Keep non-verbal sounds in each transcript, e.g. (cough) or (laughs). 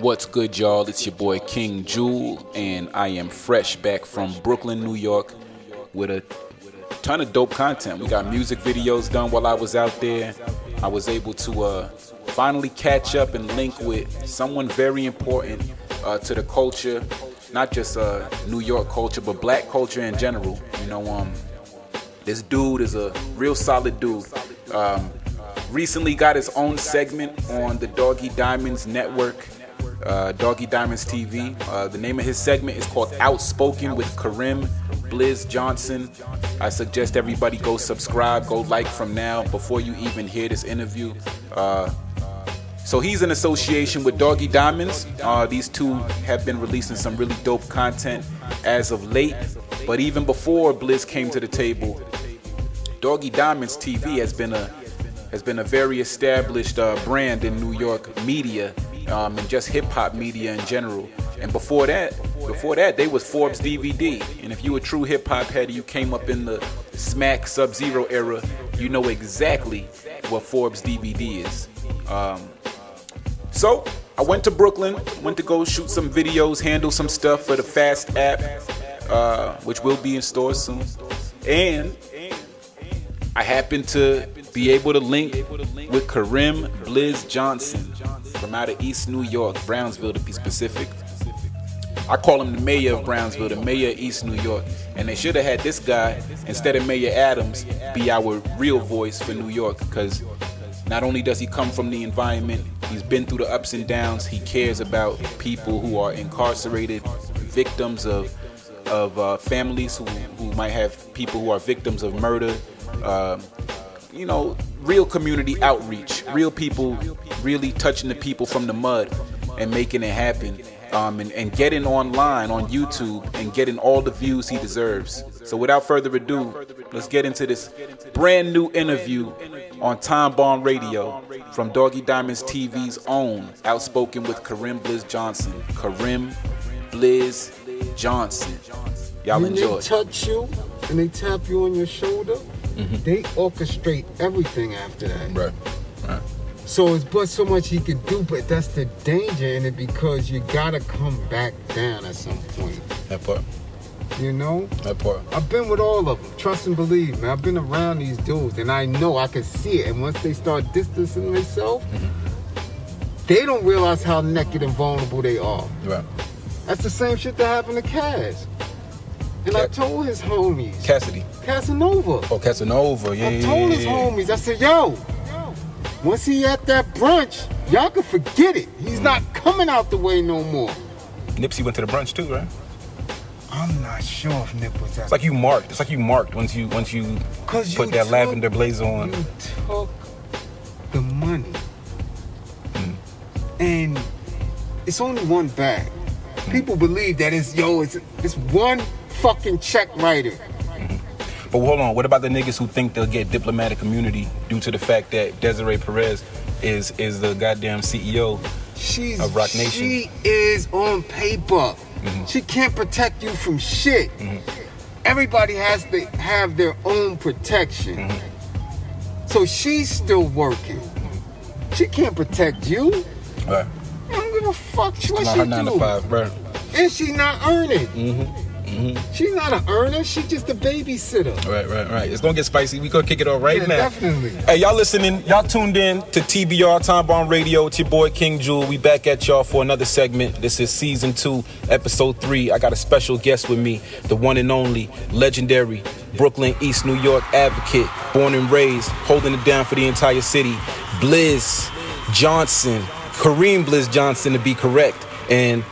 What's good, y'all? It's your boy King Jul, and I am fresh back from Brooklyn, New York, with a ton of dope content. We got music videos done while I was out there. I was able to uh, finally catch up and link with someone very important uh, to the culture, not just uh, New York culture, but black culture in general. You know, um, this dude is a real solid dude. Um, recently got his own segment on the Doggy Diamonds Network, uh, Doggy Diamonds TV. Uh, the name of his segment is called Outspoken with Karim Bliz Johnson. I suggest everybody go subscribe, go like from now before you even hear this interview. Uh, so he's in association with Doggy Diamonds. Uh, these two have been releasing some really dope content as of late. But even before Bliz came to the table, Doggy Diamonds TV has been a has been a very established uh, brand in New York media um, and just hip hop media in general. And before that, before that, they was Forbes DVD. And if you a true hip hop head, you came up in the Smack Sub Zero era, you know exactly what Forbes DVD is. Um, so I went to Brooklyn, went to go shoot some videos, handle some stuff for the Fast app, uh, which will be in stores soon. And I happened to be able to link with Karim Bliz Johnson from out of East New York, Brownsville to be specific. I call him the mayor of Brownsville, the mayor of East New York. And they should have had this guy, instead of Mayor Adams, be our real voice for New York. Because not only does he come from the environment, he's been through the ups and downs. He cares about people who are incarcerated, victims of of uh, families who, who might have people who are victims of murder. Um, you know, real community outreach, real people really touching the people from the mud and making it happen. Um, and, and getting online on YouTube and getting all the views he deserves. So, without further ado, let's get into this brand new interview on Time Bomb Radio from Doggy Diamonds TV's own Outspoken with Karim Bliz Johnson. Karim Bliz Johnson. Y'all when enjoy. they touch you and they tap you on your shoulder, mm-hmm. they orchestrate everything after that. Right. Right. So it's but so much he could do, but that's the danger in it because you gotta come back down at some point. That part. You know? That part. I've been with all of them. Trust and believe, man. I've been around these dudes, and I know I can see it. And once they start distancing themselves, mm-hmm. they don't realize how naked and vulnerable they are. Right. That's the same shit that happened to Kaz. And I told his homies, Cassidy. Casanova. Oh, Casanova. Yeah. I yeah, told his homies, I said, yo, once he at that brunch, y'all can forget it. He's mm-hmm. not coming out the way no more. Nipsey went to the brunch too, right? I'm not sure if Nip was at It's like you marked. It's like you marked once you once you put you that took- lavender blazer on. You took the money. Mm. And it's only one bag. Mm. People believe that it's yo, it's it's one fucking check writer. But hold on, what about the niggas who think they'll get diplomatic immunity due to the fact that Desiree Perez is is the goddamn CEO? She's Of Roc Nation. She is on paper. Mm-hmm. She can't protect you from shit. Mm-hmm. Everybody has to have their own protection. Mm-hmm. So she's still working. She can't protect you. Right. I don't give a fuck what she nine to do. five, right? And she's not earning. Mm-hmm. Mm-hmm. She's not an earner. She's just a babysitter. Right, right, right. It's gonna get spicy. We gonna kick it off right Yeah, now. definitely. Hey, y'all listening? Y'all tuned in to TBR Time Bomb Radio. It's your boy King Jul. We back at y'all for another segment. This is season two, episode three. I got a special guest with me, the one and only legendary Brooklyn, East New York advocate, born and raised, holding it down for the entire city. Bliz Johnson, Karim Bliz Johnson to be correct. And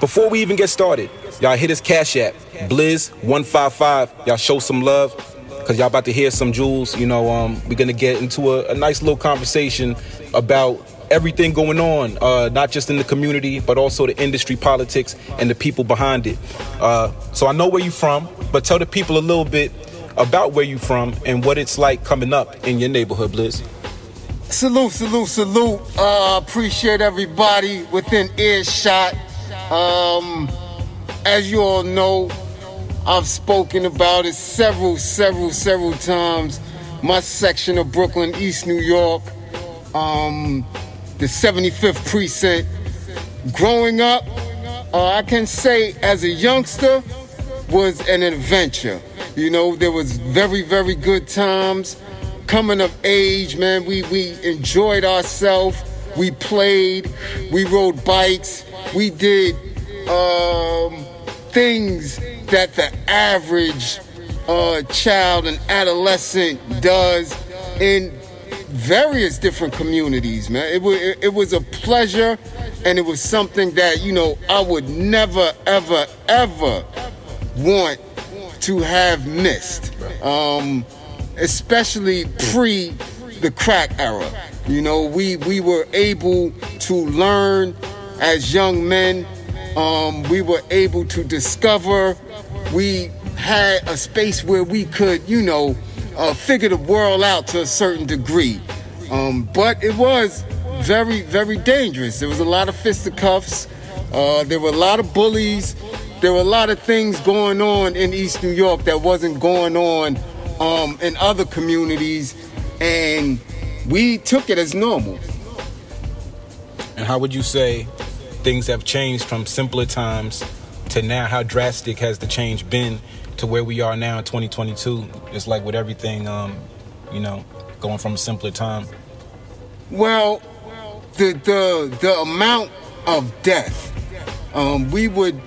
before we even get started, y'all hit his cash app, Blizz155. Y'all show some love, because y'all about to hear some jewels. You know, um, we're gonna get into a, a nice little conversation about everything going on, uh, not just in the community, but also the industry, politics, and the people behind it. Uh, so I know where you're from, but tell the people a little bit about where you're from and what it's like coming up in your neighborhood, Bliz. Salute, salute, salute. Uh, appreciate everybody within earshot. Um, as you all know, I've spoken about it several, several, several times. My section of Brooklyn, East New York, um, the 75th precinct. Growing up, uh, I can say as a youngster was an adventure. You know, there was very, very good times. Coming of age, man, we, we enjoyed ourselves. We played, we rode bikes, we did um, things that the average uh, child and adolescent does in various different communities, man. It was it was a pleasure, and it was something that you know I would never, ever, ever want to have missed, um, especially pre the crack era. You know, we we were able to learn as young men. Um, we were able to discover. We had a space where we could, you know, uh, figure the world out to a certain degree. Um, but it was very, very dangerous. There was a lot of fisticuffs. Uh, there were a lot of bullies. There were a lot of things going on in East New York that wasn't going on um, in other communities, and we took it as normal. And how would you say things have changed from simpler times to now? How drastic has the change been to where we are now in 2022? It's like with everything, um, you know, going from a simpler time. Well, the the the amount of death. Um, we would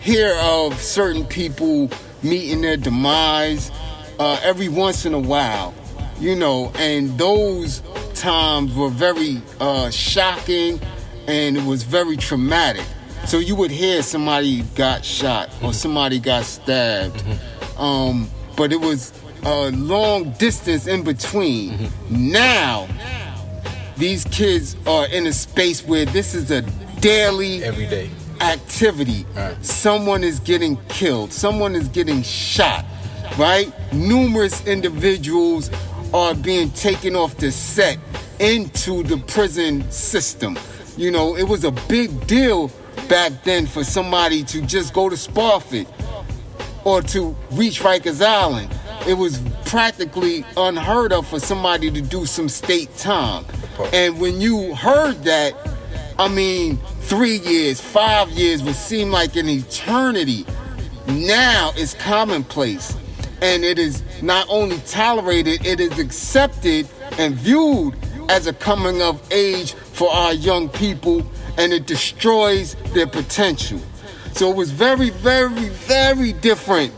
hear of certain people meeting their demise uh, every once in a while, you know, and those times were very uh, shocking and it was very traumatic. So you would hear somebody got shot or mm-hmm. somebody got stabbed, mm-hmm. um, but it was a long distance in between. Mm-hmm. Now, these kids are in a space where this is a daily Every day. activity. Right. Someone is getting killed, someone is getting shot, right? Numerous individuals are being taken off the set into the prison system. You know, it was a big deal back then for somebody to just go to Spofford or to reach Rikers Island. It was practically unheard of for somebody to do some state time. And when you heard that, I mean, three years, five years would seem like an eternity. Now it's commonplace. And it is not only tolerated, it is accepted and viewed as a coming of age for our young people, and it destroys their potential. So it was very, very, very different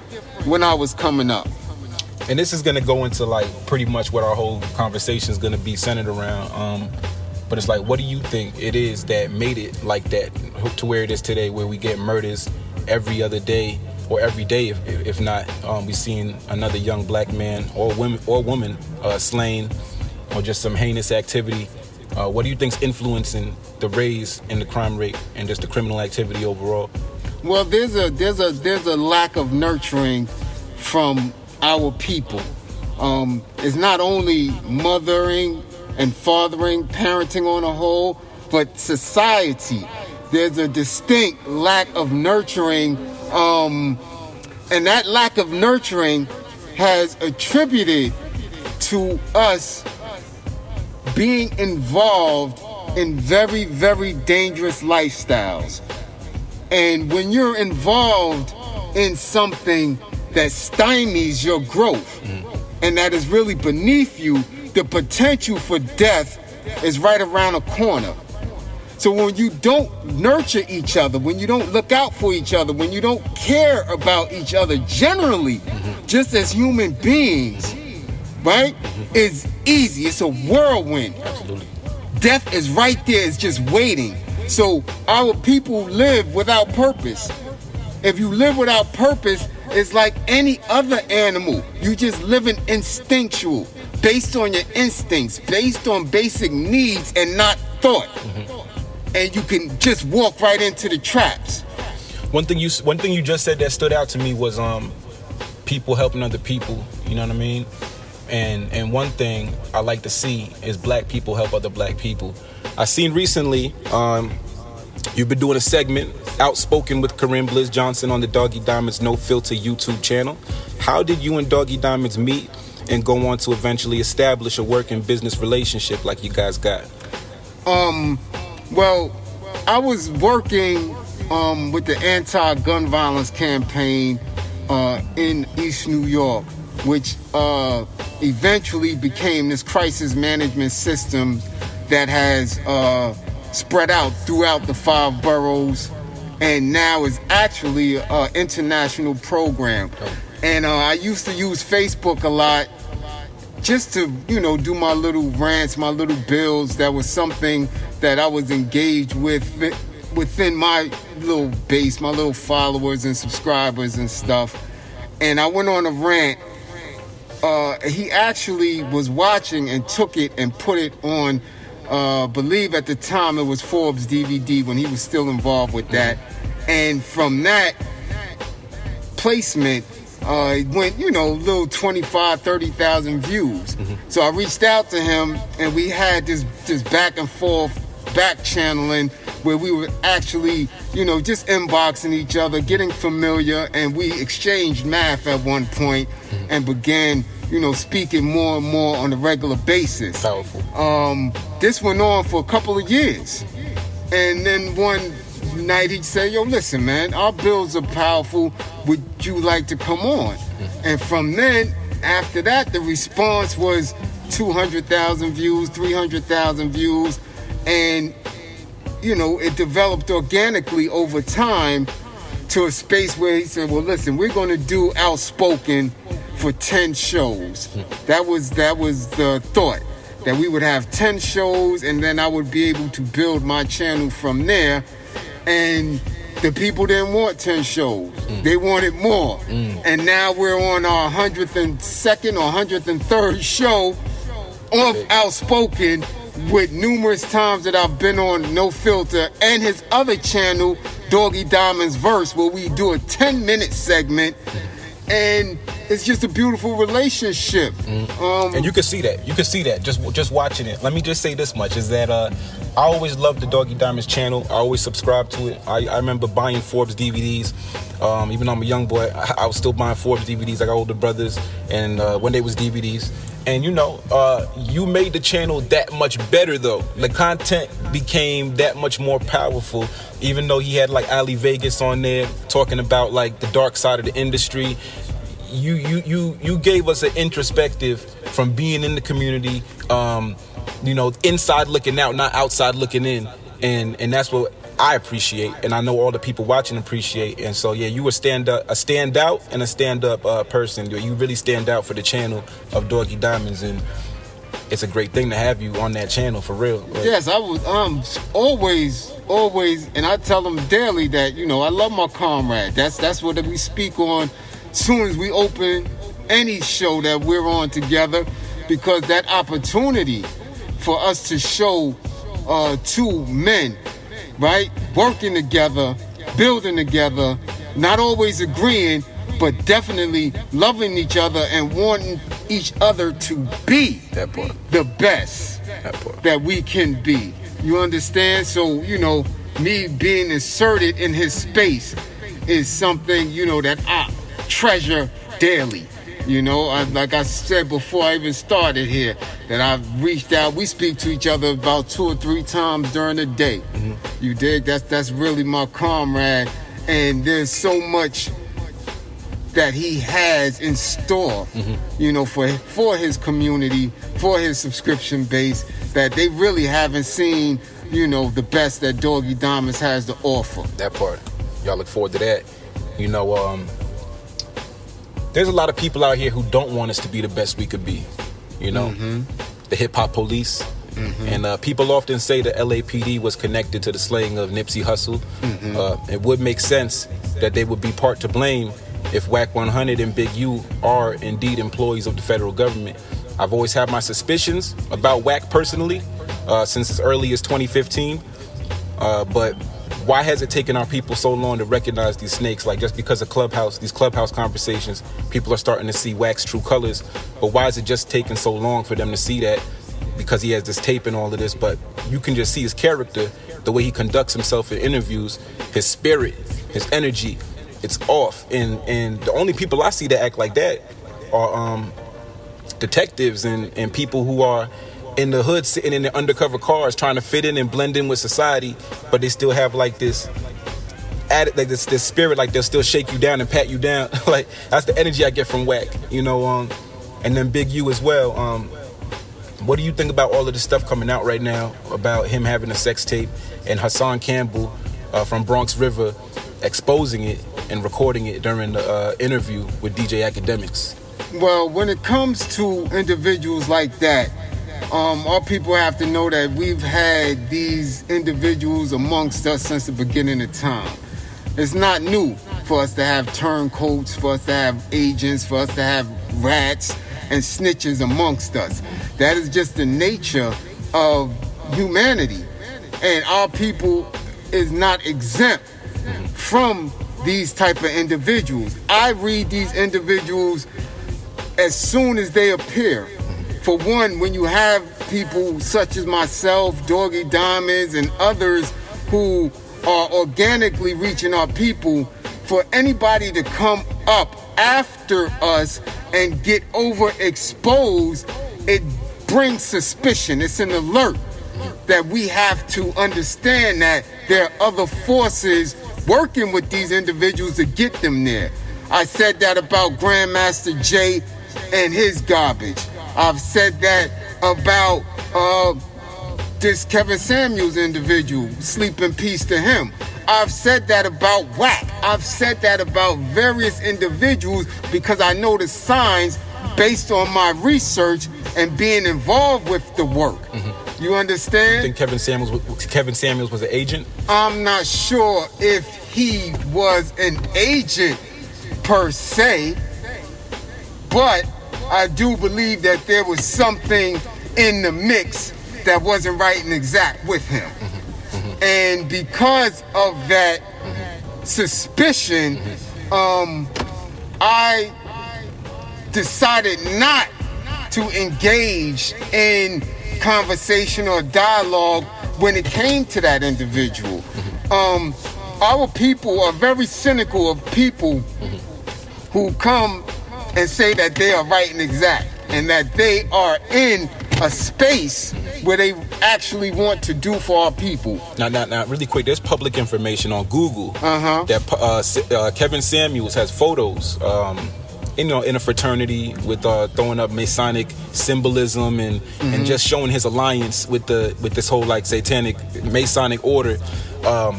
when I was coming up. and this is gonna go into like pretty much what our whole conversation is gonna be centered around. Um, but it's like, what do you think it is that made it like that to where it is today, where we get murders every other day or every day, if, if not, um, we seeing another young black man or women or woman uh, slain, or just some heinous activity. Uh, what do you think's influencing the raise in the crime rate and just the criminal activity overall? Well, there's a there's a there's a lack of nurturing from our people. Um, it's not only mothering and fathering, parenting on a whole, but society. There's a distinct lack of nurturing, um, and that lack of nurturing has attributed to us being involved in very, very dangerous lifestyles. And when you're involved in something that stymies your growth and that is really beneath you, the potential for death is right around the corner. So when you don't nurture each other, when you don't look out for each other, when you don't care about each other generally, just as human beings, right? It's easy. It's a whirlwind. Absolutely. Death is right there, it's just waiting. So our people live without purpose. If you live without purpose, it's like any other animal. You're just living instinctual, based on your instincts, based on basic needs and not thought. And you can just walk right into the traps. One thing you one thing you just said that stood out to me was um people helping other people. You know what I mean? And and one thing I like to see is black people help other black people. I seen recently um You've been doing a segment, Outspoken with Karim Bliz Johnson on the Doggy Diamonds No Filter YouTube channel. How did you and Doggy Diamonds meet and go on to eventually establish a working business relationship like you guys got? Um, well, I was working um, with the anti-gun violence campaign uh, in East New York, which uh, eventually became this crisis management system that has uh, spread out throughout the five boroughs and now is actually an international program. And uh, I used to use Facebook a lot just to, you know, do my little rants, my little bills. That was something that I was engaged with within my little base, my little followers and subscribers and stuff. And I went on a rant. Uh, he actually was watching and took it and put it on uh, believe at the time it was Forbes DVD when he was still involved with that. And from that placement, uh, it went, you know, little 25, 30,000 views. Mm-hmm. So I reached out to him and we had this, this back and forth back channeling where we were actually, you know, just inboxing each other, getting familiar, and we exchanged math at one point mm-hmm. and began you know, speaking more and more on a regular basis. Powerful. Um, this went on for a couple of years. And then one night he said, Yo, listen, man, our bills are powerful. Would you like to come on? Mm-hmm. And from then, after that, the response was 200,000 views, 300,000 views. And, you know, it developed organically over time to a space where he said, Well, listen, we're going to do outspoken for 10 shows. That was that was the thought that we would have 10 shows and then I would be able to build my channel from there and the people didn't want 10 shows. Mm. They wanted more. Mm. And now we're on our 102nd or 103rd show of Outspoken with numerous times that I've been on No Filter and his other channel, Doggy Diamonds Verse, where we do a 10 minute segment. And it's just a beautiful relationship. Mm-hmm. Um, and you can see that. You can see that just just watching it. Let me just say this much: is that uh, I always loved the Doggy Diamonds channel. I always subscribed to it. I, I remember buying Forbes DVDs. Um, even though I'm a young boy, I, I, was still buying Forbes DVDs. I got older brothers, and uh, when they was DVDs. And you know, uh, you made the channel that much better though. The content became that much more powerful. Even though he had like Ali Vegas on there talking about like the dark side of the industry you you you you gave us an introspective from being in the community um, you know inside looking out not outside looking in and and that's what I appreciate and I know all the people watching appreciate and so yeah you were stand up a stand out and a stand up uh, person you really stand out for the channel of Doggy Diamonds and it's a great thing to have you on that channel for real. Yes, I was um always always and I tell them daily that you know I love my comrade. That's that's what we speak on soon as we open any show that we're on together because that opportunity for us to show uh, two men, right, working together, building together, not always agreeing, but definitely loving each other and wanting each other to be the best that, that we can be. You understand? So, you know, me being inserted in his space is something, you know, that I treasure daily. You know, I, like I said before I even started here, that I've reached out. We speak to each other about two or three times during the day. Mm-hmm. You dig? That's that's really my comrade, and there's so much that he has in store. Mm-hmm. You know, for for his community, for his subscription base, that they really haven't seen. You know, the best that Doggy Diamonds has to offer. That part, y'all look forward to that. You know, um, there's a lot of people out here who don't want us to be the best we could be. You know, mm-hmm. the hip hop police. Mm-hmm. And uh, people often say the LAPD was connected to the slaying of Nipsey Hussle. Mm-hmm. Uh, it would make sense that they would be part to blame if Wack 100 and Big U are indeed employees of the federal government. I've always had my suspicions about Wack personally uh, since as early as 2015, uh, but why has it taken our people so long to recognize these snakes? Like just because of clubhouse, these clubhouse conversations, people are starting to see Wack's true colors. But why is it just taking so long for them to see that? because he has this tape and all of this, but you can just see his character, the way he conducts himself in interviews, his spirit, his energy, it's off. And and the only people I see that act like that are um, detectives and, and people who are in the hood sitting in their undercover cars trying to fit in and blend in with society, but they still have like this added like this this spirit like they'll still shake you down and pat you down. (laughs) like that's the energy I get from Wack, you know, um and then Big U as well. Um what do you think about all of this stuff coming out right now about him having a sex tape and Hassan Campbell uh, from Bronx River exposing it and recording it during the uh, interview with DJ Akademiks? Well, when it comes to individuals like that, um, our people have to know that we've had these individuals amongst us since the beginning of time. It's not new for us to have turncoats, for us to have agents, for us to have rats and snitches amongst us. That is just the nature of humanity. And our people is not exempt from these type of individuals. I read these individuals as soon as they appear. For one, when you have people such as myself, Doggy Diamonds, and others who are organically reaching our people, for anybody to come up after us and get overexposed, it brings suspicion. It's an alert that we have to understand that there are other forces working with these individuals to get them there. I said that about Grandmaster Jay and his garbage. I've said that about uh, this Kevin Samuels individual. Sleep in peace to him. I've said that about Wack. I've said that about various individuals because I know the signs based on my research and being involved with the work. Mm-hmm. You understand? I think Kevin Samuels was, Kevin Samuels was an agent. I'm not sure if he was an agent per se, but I do believe that there was something in the mix that wasn't right and exact with him. And because of that suspicion, um, I decided not to engage in conversation or dialogue when it came to that individual. Um, our people are very cynical of people who come and say that they are right and exact and that they are in a space where they actually want to do for our people. Now, now, now, really quick. There's public information on Google Uh-huh. that uh, uh, Kevin Samuels has photos. Um, you know, in a fraternity with uh, throwing up Masonic symbolism and and just showing his alliance with the with this whole like satanic Masonic order. Um,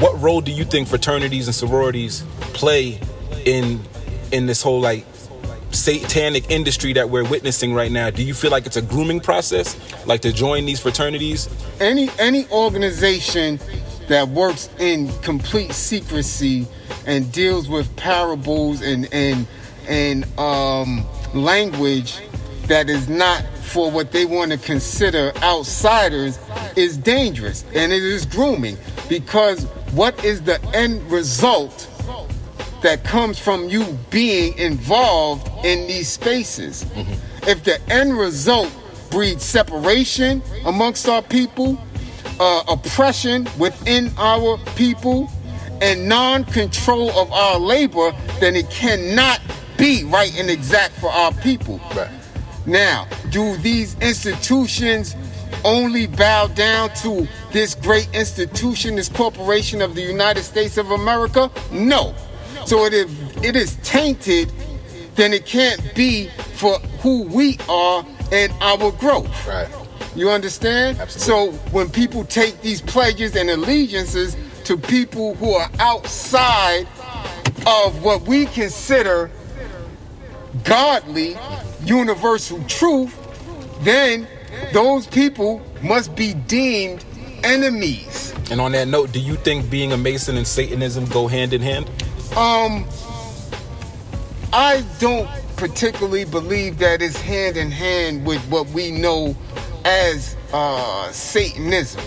what role do you think fraternities and sororities play in in this whole like satanic industry that we're witnessing right now? Do you feel like it's a grooming process, like to join these fraternities? any any organization that works in complete secrecy and deals with parables and and and um, language that is not for what they want to consider outsiders is dangerous and it is grooming because what is the end result that comes from you being involved in these spaces. If the end result breeds separation amongst our people, uh, oppression within our people, and non control of our labor, then it cannot be right and exact for our people. Right. Now, do these institutions only bow down to this great institution, this corporation of the United States of America? No. So it is, it is tainted, then it can't be for who we are and our growth. Right. You understand? Absolutely. So when people take these pledges and allegiances to people who are outside of what we consider godly, universal truth, then those people must be deemed enemies. And on that note, do you think being a Mason and Satanism go hand in hand? Um, I don't particularly believe that it's hand in hand with what we know as uh, Satanism,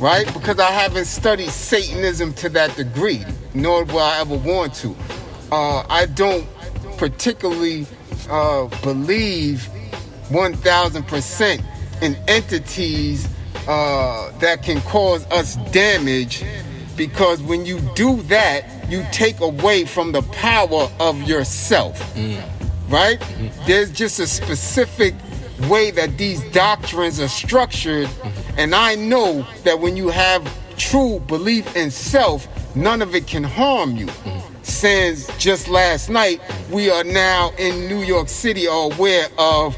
right? Because I haven't studied Satanism to that degree, nor will I ever want to. Uh, I don't particularly uh, believe 1000% in entities uh, that can cause us damage because when you do that, you take away from the power of yourself. Mm. Right? Mm. There's just a specific way that these doctrines are structured, mm-hmm. and I know that when you have true belief in self, none of it can harm you. Mm-hmm. Since just last night, we are now in New York City are aware of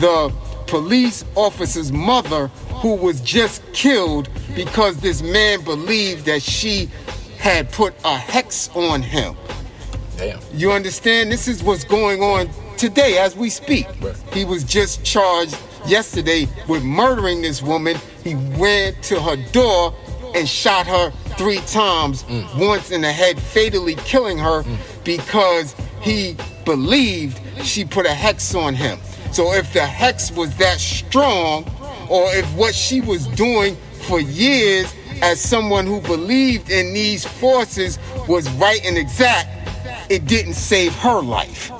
the police officer's mother who was just killed because this man believed that she had put a hex on him. Damn. You understand? This is what's going on today as we speak. Right. He was just charged yesterday with murdering this woman. He went to her door and shot her three times, mm. once in the head, fatally killing her mm. because he believed she put a hex on him. So if the hex was that strong, or if what she was doing for years as someone who believed in these forces was right and exact, it didn't save her life.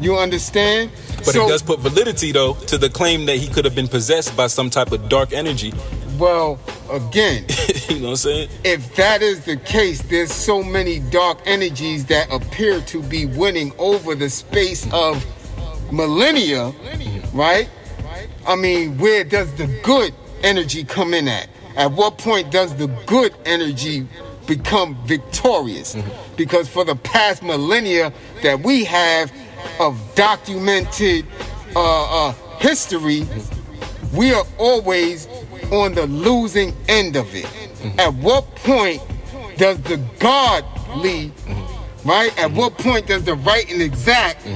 You understand? But it does put validity though to the claim that he could have been possessed by some type of dark energy. well, again, (laughs) you know what I'm saying? if that is the case, there's so many dark energies that appear to be winning over the space of millennia, right? I mean, where does the good energy come in at? At what point does the good energy become victorious? Because for the past millennia that we have of documented uh, uh, history, we are always on the losing end of it. At what point does the godly, right? At what point does the right and exact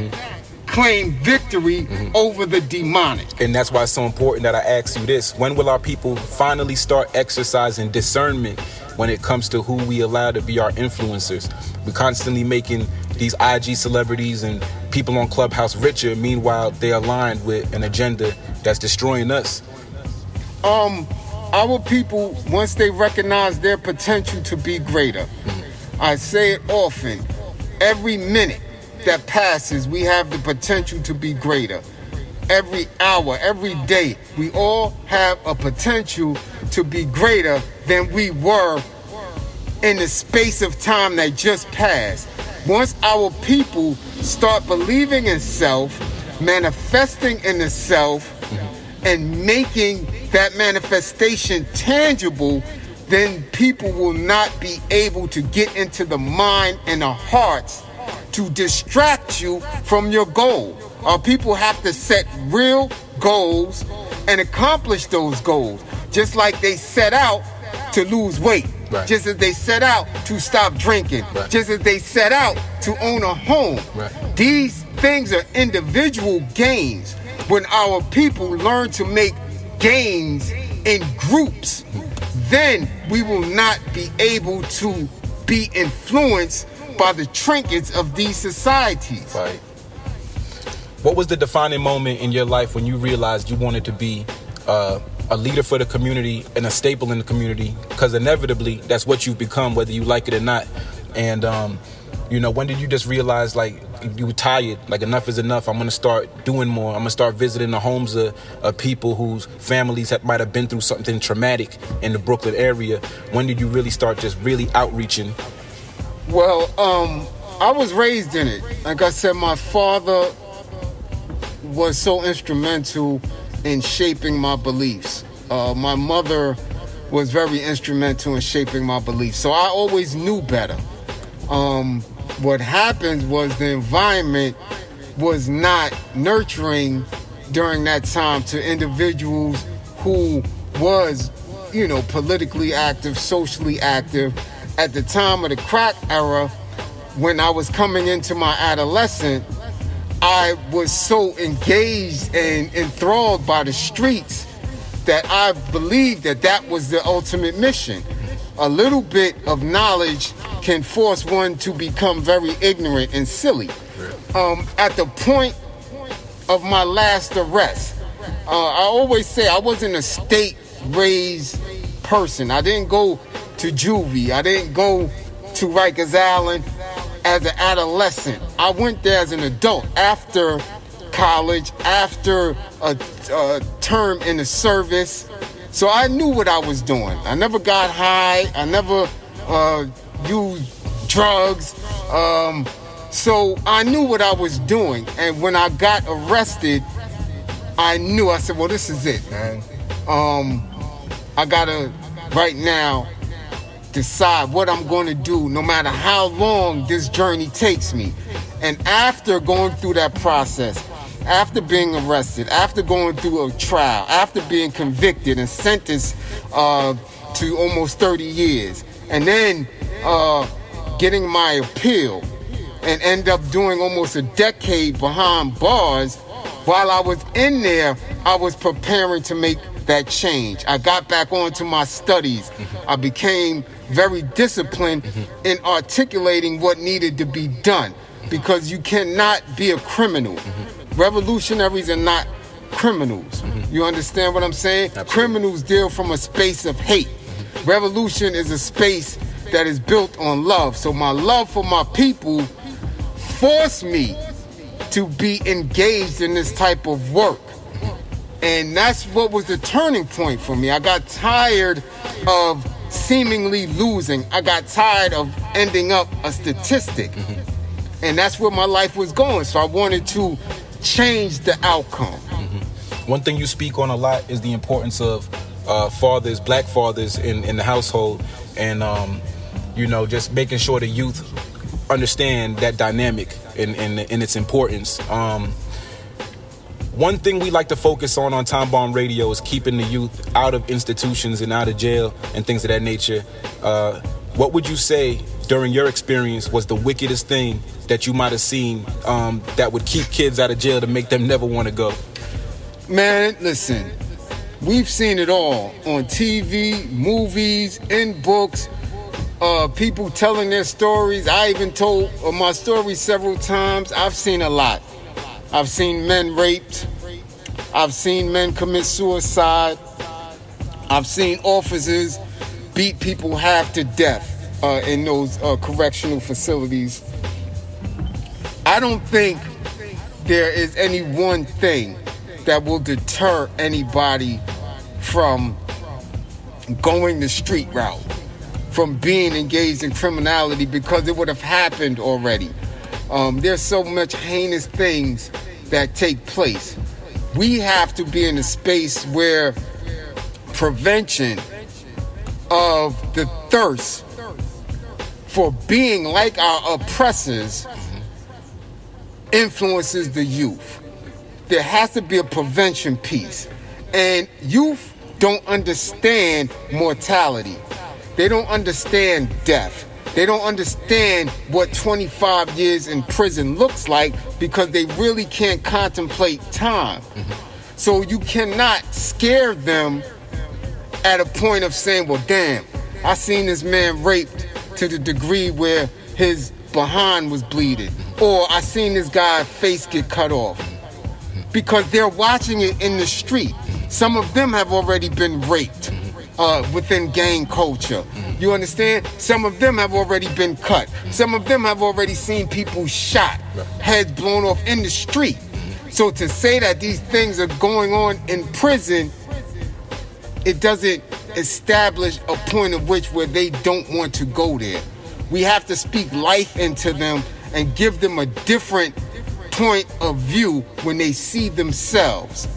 claim victory over the demonic? And that's why it's so important that I ask you this. When will our people finally start exercising discernment when it comes to who we allow to be our influencers? We're constantly making these IG celebrities and people on Clubhouse richer. Meanwhile, they're aligned with an agenda that's destroying us. um our people once they recognize their potential to be greater i say it often every minute that passes we have the potential to be greater every hour every day we all have a potential to be greater than we were in the space of time that just passed. Once our people start believing in self, manifesting in the self, and making that manifestation tangible, then people will not be able to get into the mind and the hearts to distract you from your goal. Our people have to set real goals and accomplish those goals, just like they set out to lose weight. Right. Just as they set out to stop drinking, Right. just as they set out to own a home. Right. These things are individual gains. When our people learn to make gains in groups, then we will not be able to be influenced by the trinkets of these societies. Right. What was the defining moment in your life when you realized you wanted to be uh, a leader for the community and a staple in the community? Because inevitably, that's what you've become, whether you like it or not. And um, you know, when did you just realize like you were tired? Like enough is enough. I'm gonna start doing more. I'm gonna start visiting the homes of, of people whose families have, might have been through something traumatic in the Brooklyn area. When did you really start just really outreaching? Well, um, I was raised in it. Like I said, my father was so instrumental in shaping my beliefs. Uh, my mother was very instrumental in shaping my beliefs. So I always knew better. Um, what happened was the environment was not nurturing during that time to individuals who was, you know, politically active, socially active. At the time of the crack era, when I was coming into my adolescent, I was so engaged and enthralled by the streets that I believed that that was the ultimate mission. A little bit of knowledge can force one to become very ignorant and silly. Um, at the point of my last arrest, uh, I always say I wasn't a state raised person. I didn't go to juvie. I didn't go to Rikers Island as an adolescent. I went there as an adult after college, after a, a term in the service. So I knew what I was doing. I never got high. I never uh, used drugs. Um, so I knew what I was doing. And when I got arrested, I knew. I said, "Well, this is it, man. Um, I gotta right now decide what I'm going to do, no matter how long this journey takes me." And after going through that process, after being arrested, after going through a trial, after being convicted and sentenced uh, to almost 30 years, and then uh, getting my appeal, and end up doing almost a decade behind bars. While I was in there, I was preparing to make that change. I got back onto my studies. I became very disciplined mm-hmm. in articulating what needed to be done mm-hmm. because you cannot be a criminal. Mm-hmm. Revolutionaries are not criminals. You understand what I'm saying? Criminals deal from a space of hate. Revolution is a space that is built on love. So my love for my people forced me to be engaged in this type of work. And that's what was the turning point for me. I got tired of seemingly losing. I got tired of ending up a statistic. And that's where my life was going. So I wanted to change the outcome. One thing you speak on a lot is the importance of uh, fathers, black fathers in, in the household, and um, you know, just making sure the youth understand that dynamic and, and, and its importance. Um, one thing we like to focus on on Time Bomb Radio is keeping the youth out of institutions and out of jail and things of that nature. Uh, what would you say during your experience was the wickedest thing that you might have seen um, that would keep kids out of jail to make them never want to go? Man, listen, we've seen it all on TV, movies, in books, uh, people telling their stories. I even told uh, my story several times. I've seen a lot. I've seen men raped. I've seen men commit suicide. I've seen officers beat people half to death uh, in those uh, correctional facilities. I don't think there is any one thing that will deter anybody from going the street route, from being engaged in criminality because it would have happened already. Um, there's so much heinous things that take place. We have to be in a space where prevention of the thirst for being like our oppressors influences the youth. There has to be a prevention piece. And youth don't understand mortality. They don't understand death. They don't understand what 25 years in prison looks like because they really can't contemplate time. Mm-hmm. So you cannot scare them at a point of saying, well, damn, I seen this man raped to the degree where his behind was bleeding. Mm-hmm. Or I seen this guy face get cut off. Mm-hmm. Because they're watching it in the street. Some of them have already been raped uh, within gang culture. You understand? Some of them have already been cut. Some of them have already seen people shot, heads blown off in the street. So to say that these things are going on in prison, it doesn't establish a point of which where they don't want to go there. We have to speak life into them and give them a different point of view when they see themselves.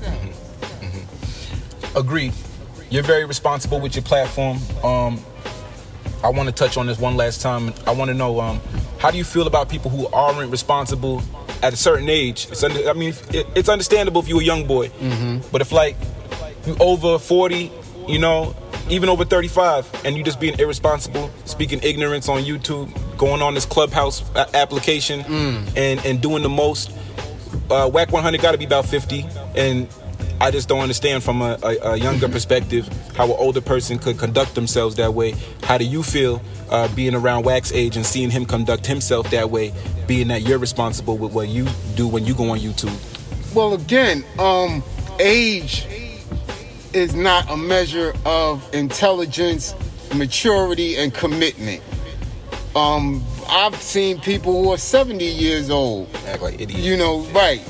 Agree. You're very responsible with your platform. Um, I want to touch on this one last time. I want to know um, how do you feel about people who aren't responsible at a certain age? It's under, I mean, it, it's understandable if you're a young boy, but if like you over 40, you know, even over 35, and you just being irresponsible, speaking ignorance on YouTube, going on this Clubhouse a- application, and and doing the most. Uh, Wack 100 got to be about 50, and I just don't understand from a, a, a younger perspective how an older person could conduct themselves that way. How do you feel uh, being around Wack's age and seeing him conduct himself that way, being that you're responsible with what you do when you go on YouTube? Well, again, um, age is not a measure of intelligence, maturity, and commitment. Um, I've seen people who are 70 years old, Act like idiots. you know, right,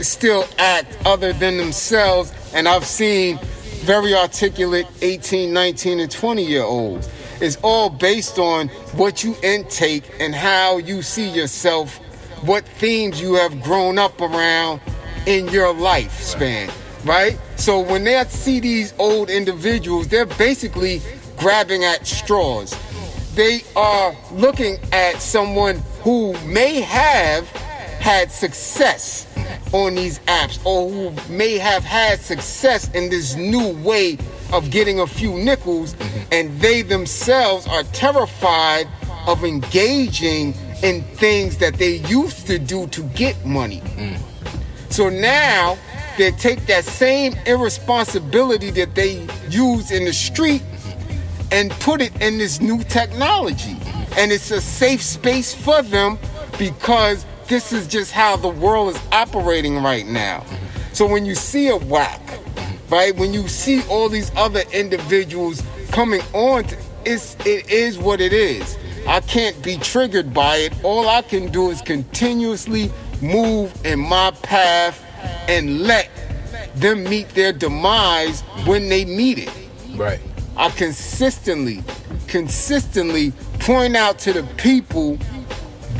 still act other than themselves. And I've seen very articulate 18, 19, and 20 year olds. It's all based on what you intake and how you see yourself, what themes you have grown up around in your lifespan, right? So when they see these old individuals, they're basically grabbing at straws. They are looking at someone who may have had success on these apps or who may have had success in this new way of getting a few nickels mm-hmm. and they themselves are terrified of engaging in things that they used to do to get money. Mm. So now they take that same irresponsibility that they use in the street and put it in this new technology. Mm-hmm. And it's a safe space for them because this is just how the world is operating right now. So when you see a Wack, right, when you see all these other individuals coming on, to, it's, it is what it is. I can't be triggered by it. All I can do is continuously move in my path and let them meet their demise when they meet it. Right. I consistently, consistently point out to the people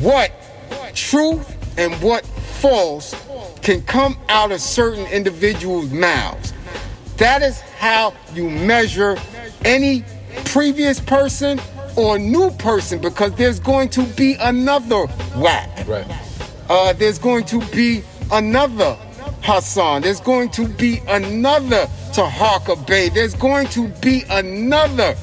what truth and what false can come out of certain individuals' mouths. That is how you measure any previous person or new person because there's going to be another Wack. Right. Uh, there's going to be another Hassan. There's going to be another Tahaka Bay. There's going to be another.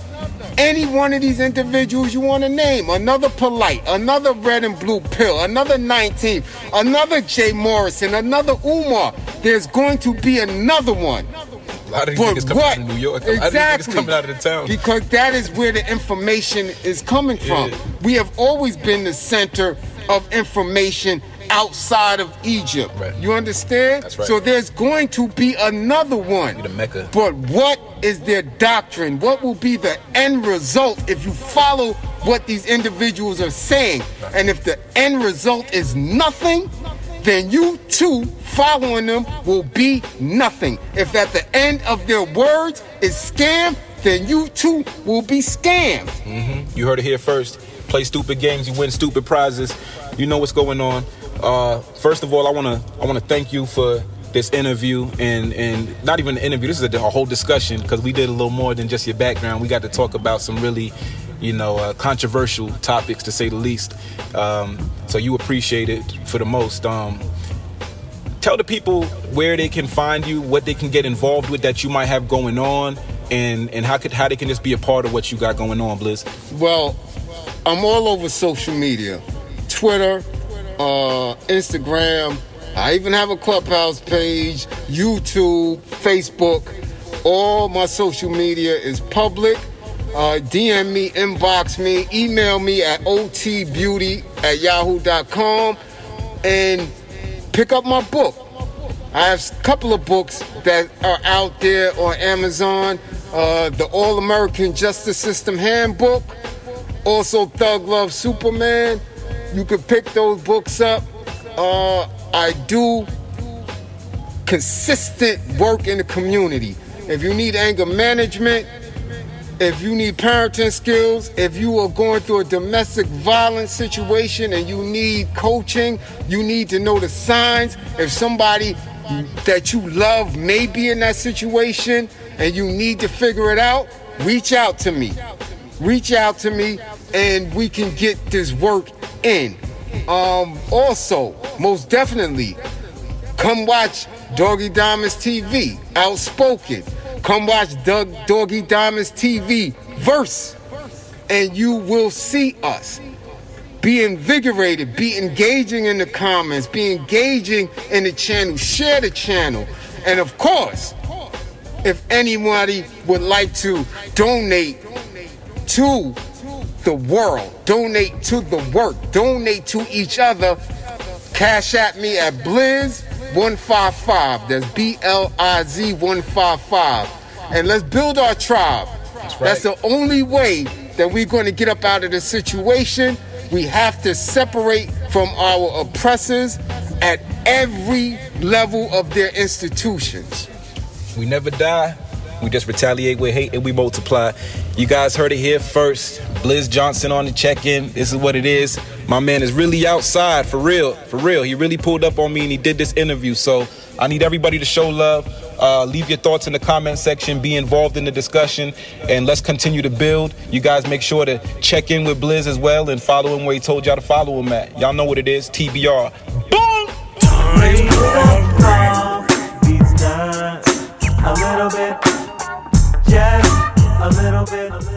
Any one of these individuals you want to name, another polite, another red and blue pill, another 19, another Jay Morrison, another Umar. There's going to be another one. A lot of these But niggas coming what? out of New York. A lot of these Exactly. coming out of the town. Because that is where the information is coming from. Yeah. We have always been the center of information outside of Egypt. Right. You understand? That's right. So there's going to be another one. The Mecca. But what is their doctrine? What will be the end result if you follow what these individuals are saying? And if the end result is nothing, then you too following them will be nothing. If at the end of their words is scam, then you too will be scammed. Mm-hmm. You heard it here first. Play stupid games, you win stupid prizes. You know what's going on. Uh, first of all, I wanna I wanna thank you for this interview and and not even an interview. This is a, a whole discussion because we did a little more than just your background. We got to talk about some really, you know, uh, controversial topics to say the least. Um, so you appreciate it for the most. Um, tell the people where they can find you, what they can get involved with that you might have going on, and and how could how they can just be a part of what you got going on, Bliz. Well, I'm all over social media Twitter, uh, Instagram. I even have a Clubhouse page, YouTube, Facebook. All my social media is public. Uh, DM me, inbox me, email me at otbeauty at yahoo.com and pick up my book. I have a couple of books that are out there on Amazon. Uh, the All American Justice System Handbook, also Thug Love Superman. You can pick those books up. Uh, I do consistent work in the community. If you need anger management, if you need parenting skills, if you are going through a domestic violence situation and you need coaching, you need to know the signs. If somebody that you love may be in that situation and you need to figure it out, reach out to me. Reach out to me and we can get this work in. Um, also, most definitely, Come watch Doggy Diamonds TV, Outspoken. Come watch Doug Doggy Diamonds TV, Verse, and you will see us. Be invigorated, be engaging in the comments, be engaging in the channel, share the channel. And of course, if anybody would like to donate to the world, donate to the work, donate to each other, cash at me at Bliz 155. That's B L I Z 155. And let's build our tribe. That's, right. That's the only way that we're going to get up out of this situation. We have to separate from our oppressors at every level of their institutions. We never die. We just retaliate with hate and we multiply. You guys heard it here first. Bliz Johnson on the check-in. This is what it is. My man is really outside for real, for real. He really pulled up on me and he did this interview. So I need everybody to show love. Uh, leave your thoughts in the comment section. Be involved in the discussion, and let's continue to build. You guys make sure to check in with Bliz as well and follow him where he told y'all to follow him at. Y'all know what it is. TBR. Boom. A little bit, a little